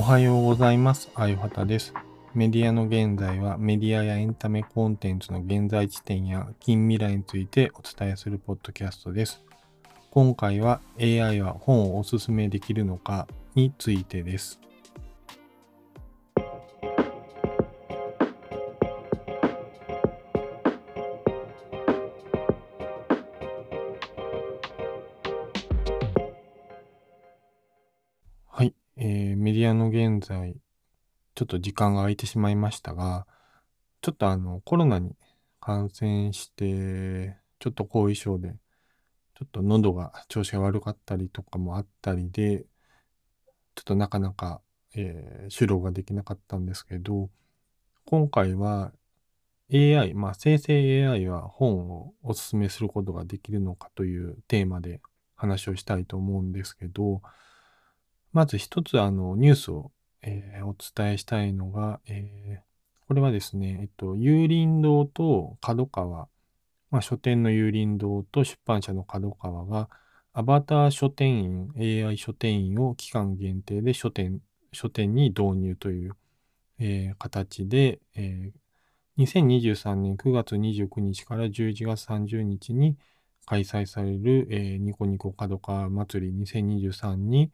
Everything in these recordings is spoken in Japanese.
おはようございます。あゆはたです。メディアの現在はメディアやエンタメコンテンツの現在地点や近未来についてお伝えするポッドキャストです。今回は AI は本をおすすめできるのかについてです。えメディアの現在、ちょっと時間が空いてしまいましたが、ちょっとあの、コロナに感染して、ちょっと後遺症で、ちょっと喉が調子が悪かったりとかもあったりで、ちょっとなかなか、えー、収録ができなかったんですけど、今回は AI、まあ生成 AI は本をおすすめすることができるのかというテーマで話をしたいと思うんですけど、まず一つあのニュースを、えー、お伝えしたいのが、えー、これはですね、えっと、有林堂と角川、まあ、書店の有林堂と出版社の角川が、アバター書店員、AI 書店員を期間限定で書店書店に導入という、えー、形で、えー、2023年9月29日から11月30日に開催される、えー、ニコニコ角川祭り2023に、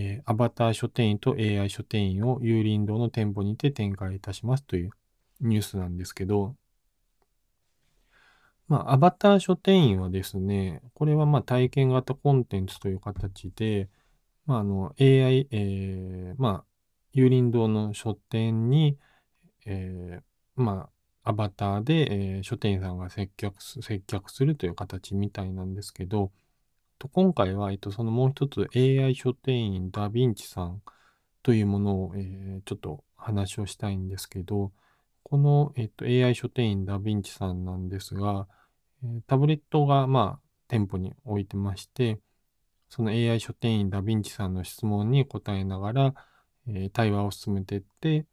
えー、アバター書店員と AI 書店員を有林堂の店舗にて展開いたしますというニュースなんですけど、まあ、アバター書店員はですね、これはま体験型コンテンツという形で、まあ、あの AI、えー、まあ、有林堂の書店に、えー、ま、アバターで、え、書店員さんが接客接客するという形みたいなんですけど、と今回は、えっと、そのもう一つ AI 書店員ダヴィンチさんというものを、えー、ちょっと話をしたいんですけど、この、えっと、AI 書店員ダヴィンチさんなんですが、タブレットが、まあ、店舗に置いてまして、その AI 書店員ダヴィンチさんの質問に答えながら、えー、対話を進めていって、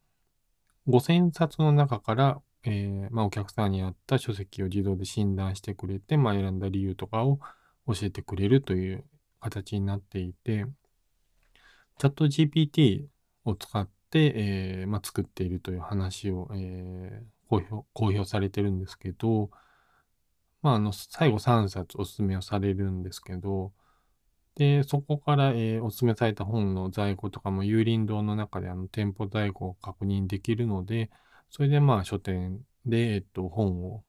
5000冊の中から、えー、まあ、お客さんに合った書籍を自動で診断してくれて、まあ、選んだ理由とかを教えてくれるという形になっていて、チャット GPT を使って、えー、まあ、作っているという話を、えー、公表公表されてるんですけど、まあ、あの最後3冊おすすめをされるんですけど、で、そこから、えー、おすすめされた本の在庫とかも有林堂の中であの店舗在庫を確認できるので、それでまあ書店で、えっと、本を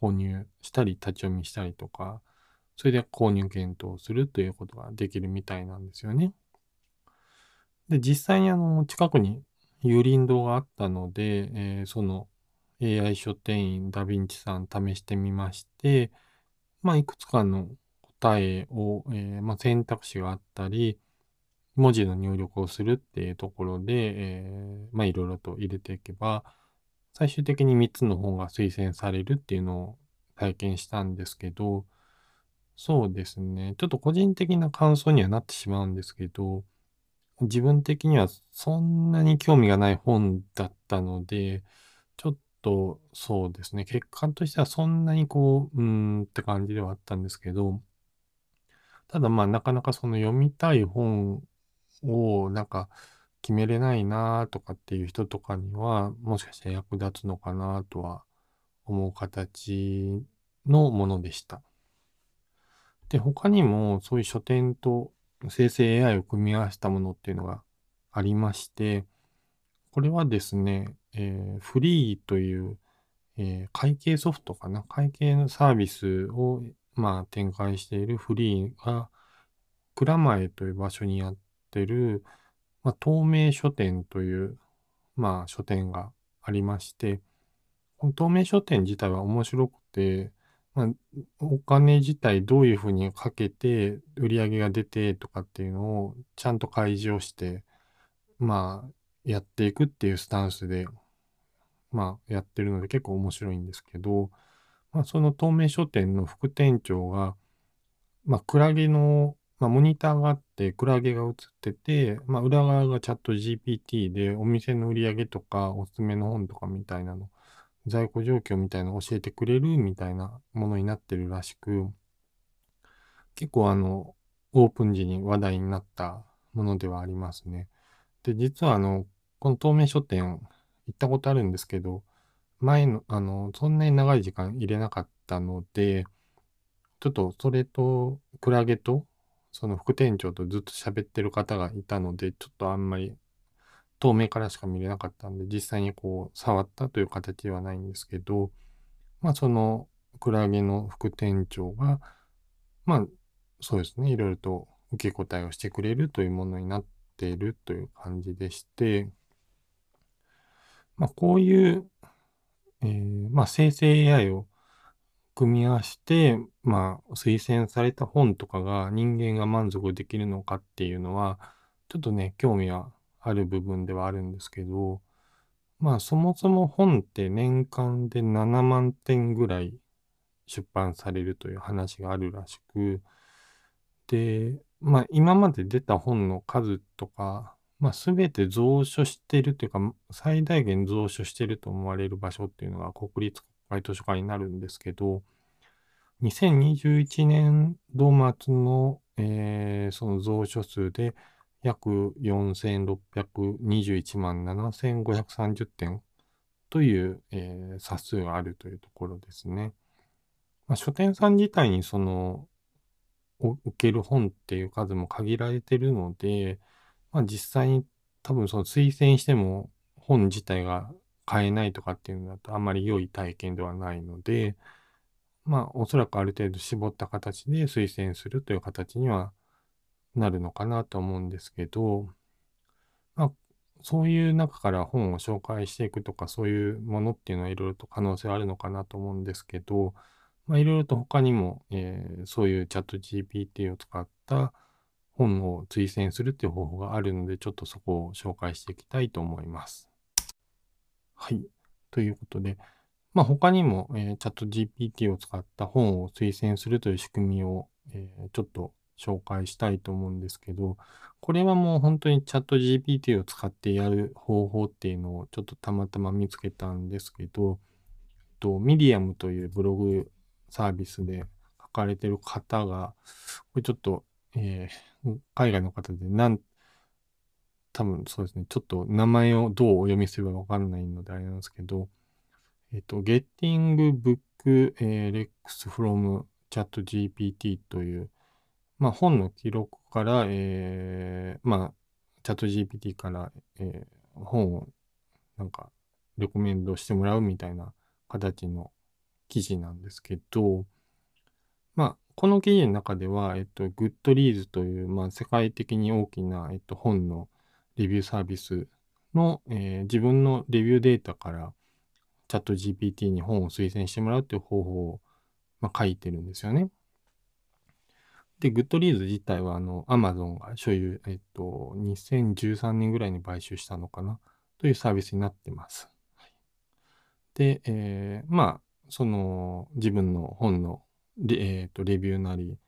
購入したり立ち読みしたりとか、それで購入検討するということができるみたいなんですよね。で、実際にあの、近くに有林堂があったので、えー、その AI 書店員ダヴィンチさん試してみまして、まあ、いくつかの答えを、えー、まあ、選択肢があったり、文字の入力をするっていうところで、えー、まあ、いろいろと入れていけば、最終的に3つの本が推薦されるっていうのを体験したんですけど、そうですね。ちょっと個人的な感想にはなってしまうんですけど、自分的にはそんなに興味がない本だったので、ちょっとそうですね。結果としてはそんなにこう、うーんって感じではあったんですけど、ただまあなかなかその読みたい本をなんか決めれないなとかっていう人とかには、もしかしたら役立つのかなとは思う形のものでした。で、他にもそういう書店と生成 AI を組み合わせたものっていうのがありまして、これはですね、えー、フリーという、えー、会計ソフトかな？会計のサービスを、まあ、展開しているフリーが、蔵前という場所にやってる、まあ、透明書店という、まあ、書店がありまして、この透明書店自体は面白くて、まあ、お金自体どういうふうにかけて売り上げが出てとかっていうのをちゃんと開示をして、まあ、やっていくっていうスタンスで、まあ、やってるので結構面白いんですけど、まあ、その透明書店の副店長が、まあ、クラゲの、まあ、モニターがあって、クラゲが映ってて、まあ、裏側がチャット GPT で、お店の売り上げとか、おすすめの本とかみたいなの在庫状況みたいなのを教えてくれるみたいなものになってるらしく、結構あの、オープン時に話題になったものではありますね。で、実はあの、この透明書店行ったことあるんですけど、前の、あの、そんなに長い時間入れなかったので、ちょっとそれと、クラゲと、その副店長とずっと喋ってる方がいたので、ちょっとあんまり透明からしか見れなかったんで、実際にこう、触ったという形ではないんですけど、まあその、クラゲの副店長が、まあ、そうですね、いろいろと受け答えをしてくれるというものになっているという感じでして、まあこういう、えー、まあ生成 AI を組み合わせて、まあ、推薦された本とかが人間が満足できるのかっていうのは、ちょっとね、興味はある部分ではあるんですけど、まあ、そもそも本って年間で7万点ぐらい出版されるという話があるらしく、で、まあ、今まで出た本の数とか、まあ、すべて蔵書してるというか、最大限蔵書してると思われる場所っていうのが国立国会図書館になるんですけど、2021年度末の、えー、その蔵書数で約4621万7530点という、えー、差数があるというところですね。まあ、書店さん自体にその受ける本っていう数も限られてるので、まあ、実際に多分その推薦しても本自体が買えないとかっていうのだとあんまり良い体験ではないので、まあ、おそらくある程度絞った形で推薦するという形にはなるのかなと思うんですけど、まあ、そういう中から本を紹介していくとか、そういうものっていうのはいろいろと可能性あるのかなと思うんですけど、まあ、いろいろと他にも、えー、そういうチャット GPT を使った本を推薦するっていう方法があるので、ちょっとそこを紹介していきたいと思います。はい。ということで、まあ、他にも、えー、チャット GPT を使った本を推薦するという仕組みを、えー、ちょっと紹介したいと思うんですけど、これはもう本当にチャット GPT を使ってやる方法っていうのをちょっとたまたま見つけたんですけど、とミディアムというブログサービスで書かれてる方が、これちょっと、えー、海外の方でなん、多分そうですね、ちょっと名前をどうお読みすればわかんないのであれなんですけど、えっと、Getting Book、え Recs from ChatGPT という、まあ、本の記録から、えー、まあ、 ChatGPT から、えー、本をなんかレコメンドしてもらうみたいな形の記事なんですけど、まあ、この記事の中では、えっと、 Goodreads という、まあ、世界的に大きな、えっと、本のレビューサービスの、えー、自分のレビューデータからChatGPT に本を推薦してもらうっていう方法を、まあ、書いてるんですよね。で、 Goodreads 自体は、あの、アマゾンが所有、えっと、2013年ぐらいに買収したのかな、というサービスになってます。で、えー、まあ、その、自分の本のレ,、えーと、レビューなり、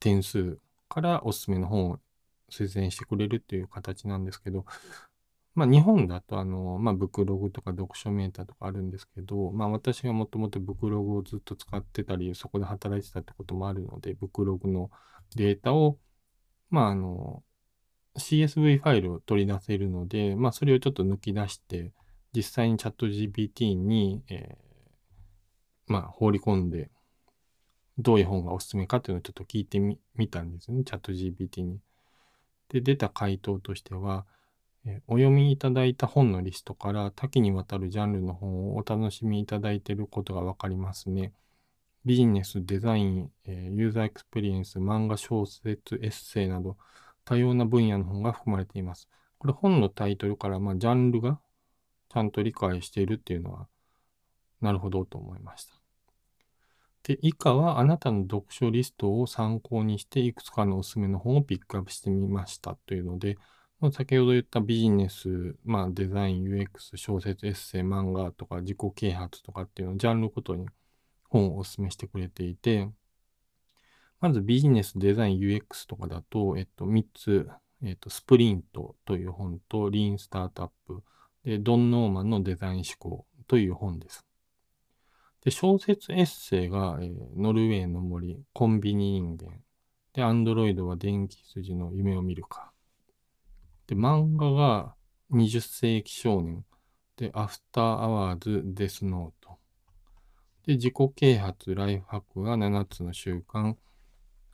点数からおすすめの本を推薦してくれるっていう形なんですけど、まあ日本だとあの、まあブクログとか読書メーターとかあるんですけど、まあ私がもともとブクログをずっと使ってたり、そこで働いてたってこともあるので、ブクログのデータを、まああの、CSV ファイルを取り出せるので、まあそれをちょっと抜き出して、実際にチャット GPT に、えー、まあ放り込んで、どういう本がおすすめかっていうのをちょっと聞いてみたんですね、チャット GPT に。で、出た回答としては、お読みいただいた本のリストから多岐にわたるジャンルの本をお楽しみいただいていることがわかりますね。ビジネス、デザイン、えユーザーエクスペリエンス、漫画、小説、エッセイなど多様な分野の本が含まれています。これ本のタイトルから、まあ、ジャンルがちゃんと理解しているっていうのは、なるほどと思いました。で、以下はあなたの読書リストを参考にしていくつかのおすすめの本をピックアップしてみましたというので、先ほど言ったビジネス、まあ、デザイン、UX、小説、エッセイ、漫画とか自己啓発とかっていうのをジャンルごとに本をお勧めしてくれていて、まずビジネス、デザイン、UX とかだと、えっと、3つ、えっと、スプリントという本と、リーンスタートアップ、で、ドン・ノーマンのデザイン思考という本です。で、小説エッセイが、えー、ノルウェーの森、コンビニ人間。で、アンドロイドは電気羊の夢を見るか。で、漫画が20世紀少年。で、アフターアワーズ、デスノート。で、自己啓発、ライフハックが7つの習慣。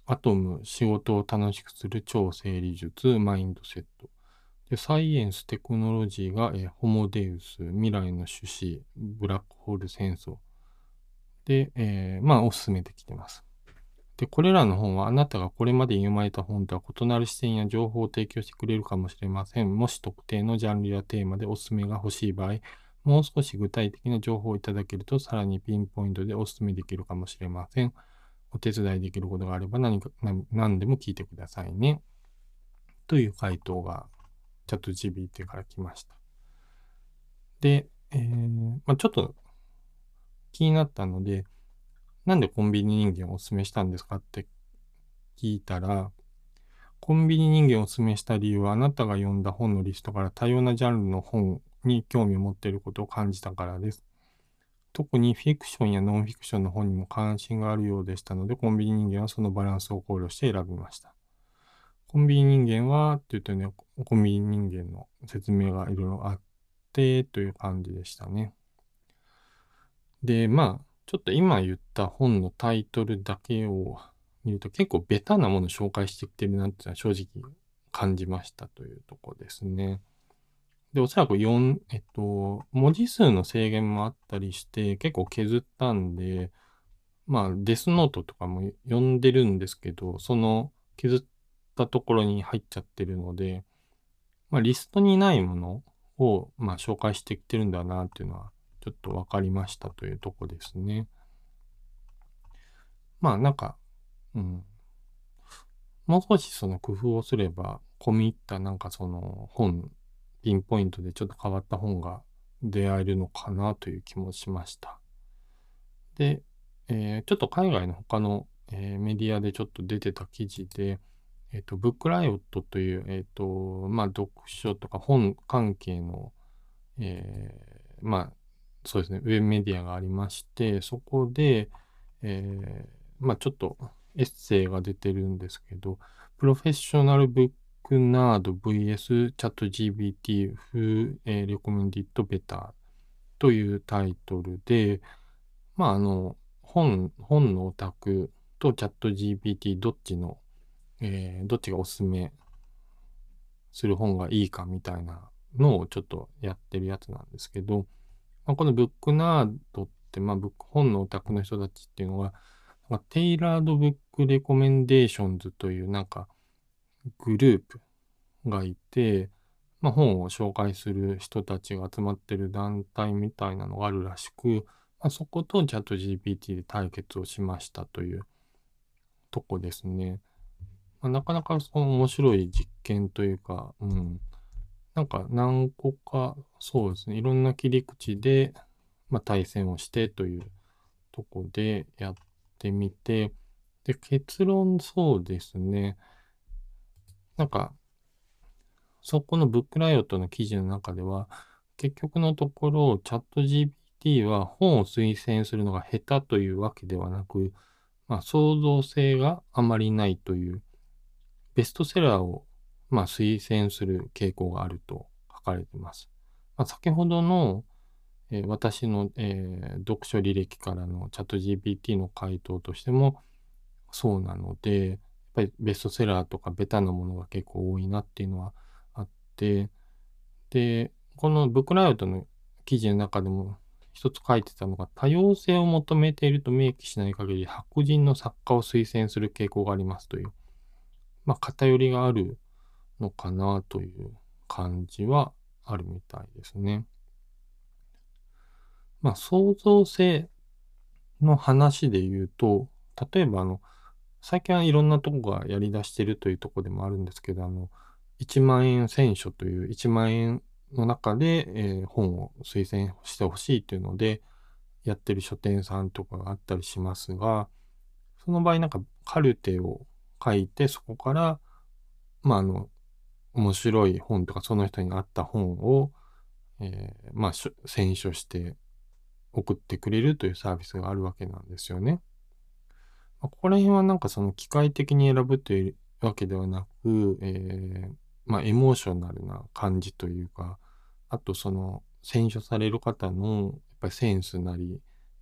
アトム、仕事を楽しくする超整理術、マインドセット。で、サイエンス、テクノロジーが、えホモデウス、未来の種子、ブラックホール戦争。で、えー、まあ、おすすめできてます。で、これらの本はあなたがこれまで読まれた本とは異なる視点や情報を提供してくれるかもしれません。もし特定のジャンルやテーマでおすすめが欲しい場合、もう少し具体的な情報をいただけると、さらにピンポイントでお勧めできるかもしれません。お手伝いできることがあれば何か何でも聞いてくださいね。という回答がチャット GBT から来ました。で、えーまあ、ちょっと気になったので、なんでコンビニ人間をお勧めしたんですかって聞いたら、コンビニ人間をお勧めした理由はあなたが読んだ本のリストから多様なジャンルの本に興味を持っていることを感じたからです。特にフィクションやノンフィクションの本にも関心があるようでしたので、コンビニ人間はそのバランスを考慮して選びました。コンビニ人間は、って言うとね、コンビニ人間の説明がいろいろあって、という感じでしたね。で、まあ、ちょっと今言った本のタイトルだけを見ると結構ベタなもの紹介してきてるなっていうのは正直感じましたというとこですね。で、おそらく4、えっと、文字数の制限もあったりして結構削ったんで、まあデスノートとかも読んでるんですけど、その削ったところに入っちゃってるので、まあリストにないものをまあ紹介してきてるんだなっていうのはちょっと分かりましたというとこですね。まあなんか、うん。もう少しその工夫をすれば、込み入ったなんかその本、ピンポイントでちょっと変わった本が出会えるのかなという気もしました。で、えー、ちょっと海外の他の、えー、メディアでちょっと出てた記事で、えっ、ー、と、ブックライオットという、えっ、と、まあ、読書とか本関係の、えまあ、そうですね、ウェブメディアがありまして、そこで、え、まあちょっとエッセイが出てるんですけど、プロフェッショナルブックナード VS チャット GBT Who、えー、Recommended Better というタイトルで、まああの、本、本のオタクとチャット GPT どっちの、えー、どっちがおすすめする本がいいかみたいなのをちょっとやってるやつなんですけど、まあ、この Book Nerd って、まあ、ブック本のオタクの人たちっていうのは、 Tailored Book Recommendations というなんかグループがいて、まあ、本を紹介する人たちが集まってる団体みたいなのがあるらしく、まあ、そことチャット GPT で対決をしましたというとこですね。まあ、なかなかその面白い実験というか、うん、なんか何個か、そうですね、いろんな切り口で、まあ、対戦をしてというとこでやってみて、で、結論そうですね、なんか、そこのブックライオットの記事の中では、結局のところ、チャット GPT は本を推薦するのが下手というわけではなく、まあ、創造性があまりないという、ベストセラーをまあ、推薦する傾向があると書かれています。まあ、先ほどの、えー、私の、えー、読書履歴からのチャット GPT の回答としてもそうなので、っぱりベストセラーとかベタなものが結構多いなっていうのはあって、で、このブックライオットの記事の中でも一つ書いてたのが、多様性を求めていると明記しない限り白人の作家を推薦する傾向がありますという、まあ、偏りがあるのかなという感じはあるみたいですね。まあ、創造性の話で言うと、例えばあの、最近はいろんなとこがやり出してるというとこでもあるんですけど、あの、1万円選書という1万円の中で、えー、本を推薦してほしいというので、やってる書店さんとかがあったりしますが、その場合なんかカルテを書いて、そこから、まあ、あの、面白い本とかその人に合った本を、えー、まあ、選書して送ってくれるというサービスがあるわけなんですよね。ここら辺はなんかその機械的に選ぶというわけではなく、えー、まあ、エモーショナルな感じというか、あとその、選書される方の、やっぱりセンスなり、やっ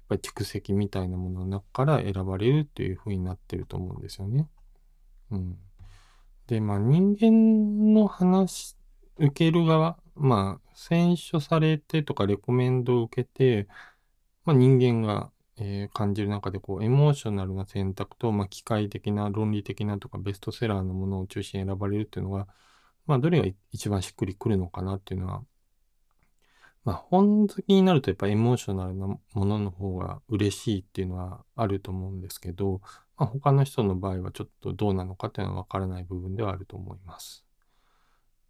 ぱり蓄積みたいなものの中から選ばれるっていう風になってると思うんですよね。うん。で、まあ人間の話、受ける側、まあ、選書されてとかレコメンドを受けて、まあ人間が、えー感じる中で、こう、エモーショナルな選択と、まあ機械的な、論理的なとかベストセラーのものを中心に選ばれるっていうのが、まあどれが一番しっくりくるのかなっていうのは、まあ本好きになるとやっぱエモーショナルなものの方が嬉しいっていうのはあると思うんですけど、まあ、他の人の場合はちょっとどうなのかっていうのはわからない部分ではあると思います。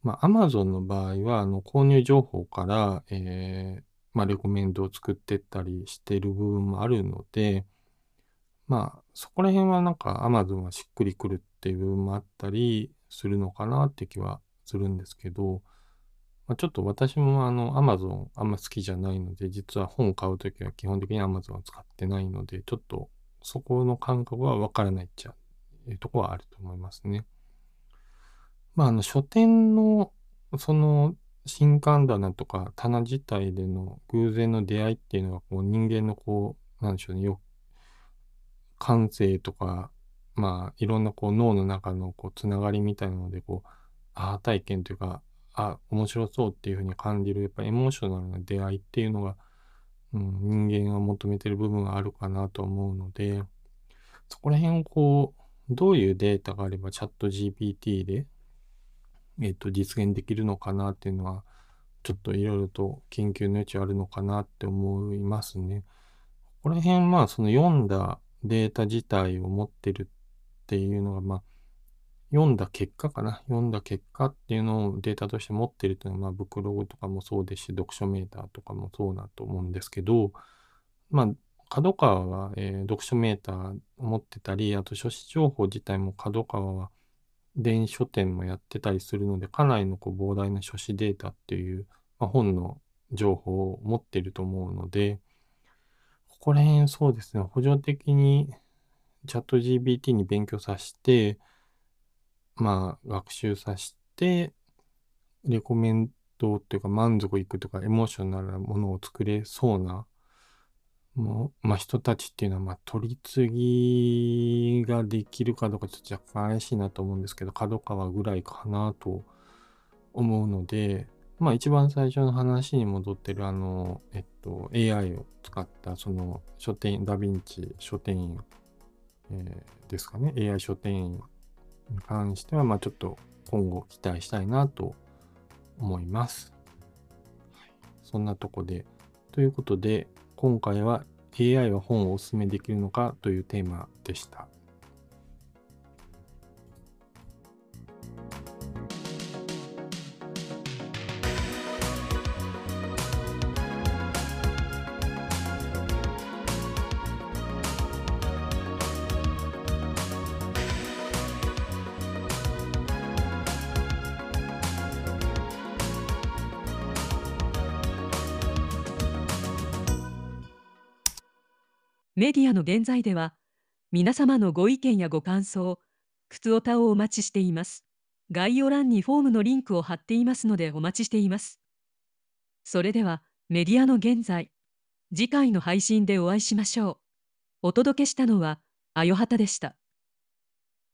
まあ Amazon の場合は、あの購入情報から、えー、まあレコメンドを作ってったりしてる部分もあるので、まあそこら辺はなんか Amazon はしっくりくるっていう部分もあったりするのかなって気はするんですけど、まあ、ちょっと私もあの Amazon あんま好きじゃないので、実は本を買うときは基本的に Amazon を使ってないので、ちょっとそこの感覚はわからないっちゃいうとこはあると思いますね。まあ、あの書店のその新刊棚とか棚自体での偶然の出会いっていうのはこう人間のこう、なんでしょうね、よ感性とか、まあいろんなこう脳の中のこうつながりみたいなのでこう、アー体験というか、あ、面白そうっていうふうに感じる、やっぱエモーショナルな出会いっていうのが、うん、人間が求めてる部分があるかなと思うので、そこら辺をこう、どういうデータがあればチャット GPT で、えっ、と、実現できるのかなっていうのは、ちょっといろいろと研究の余地あるのかなって思いますね。ここら辺、まあ、その読んだデータ自体を持ってるっていうのが、まあ、読んだ結果かな。読んだ結果っていうのをデータとして持ってるっていうのは、まあ、ブクログとかもそうですし、読書メーターとかもそうだと思うんですけど、まあ、角川は、えー、読書メーターを持ってたり、あと書誌情報自体も角川は電子書店もやってたりするので、かなりのこう膨大な書誌データっていう、まあ、本の情報を持ってると思うので、ここら辺そうですね、補助的にチャット GPT に勉強させて、まあ、学習させて、レコメントっていうか満足いくとかエモーショナルなものを作れそうな、もう、まあ人たちっていうのは、まあ取り次ぎができるかどうかちょっと若干怪しいなと思うんですけど、角川ぐらいかなと思うので、まあ一番最初の話に戻ってるあの、えっと、AI を使ったその書店、ダヴィンチ書店員、えー、ですかね、AI 書店員に関しては、まあちょっと今後期待したいなと思います。そんなとこで、ということで、今回は AI は本をおすすめできるのかというテーマでした。メディアの現在では皆様のご意見やご感想靴おたをお待ちしています。概要欄にフォームのリンクを貼っていますのでお待ちしています。それではメディアの現在次回の配信でお会いしましょう。お届けしたのはあよはたでした。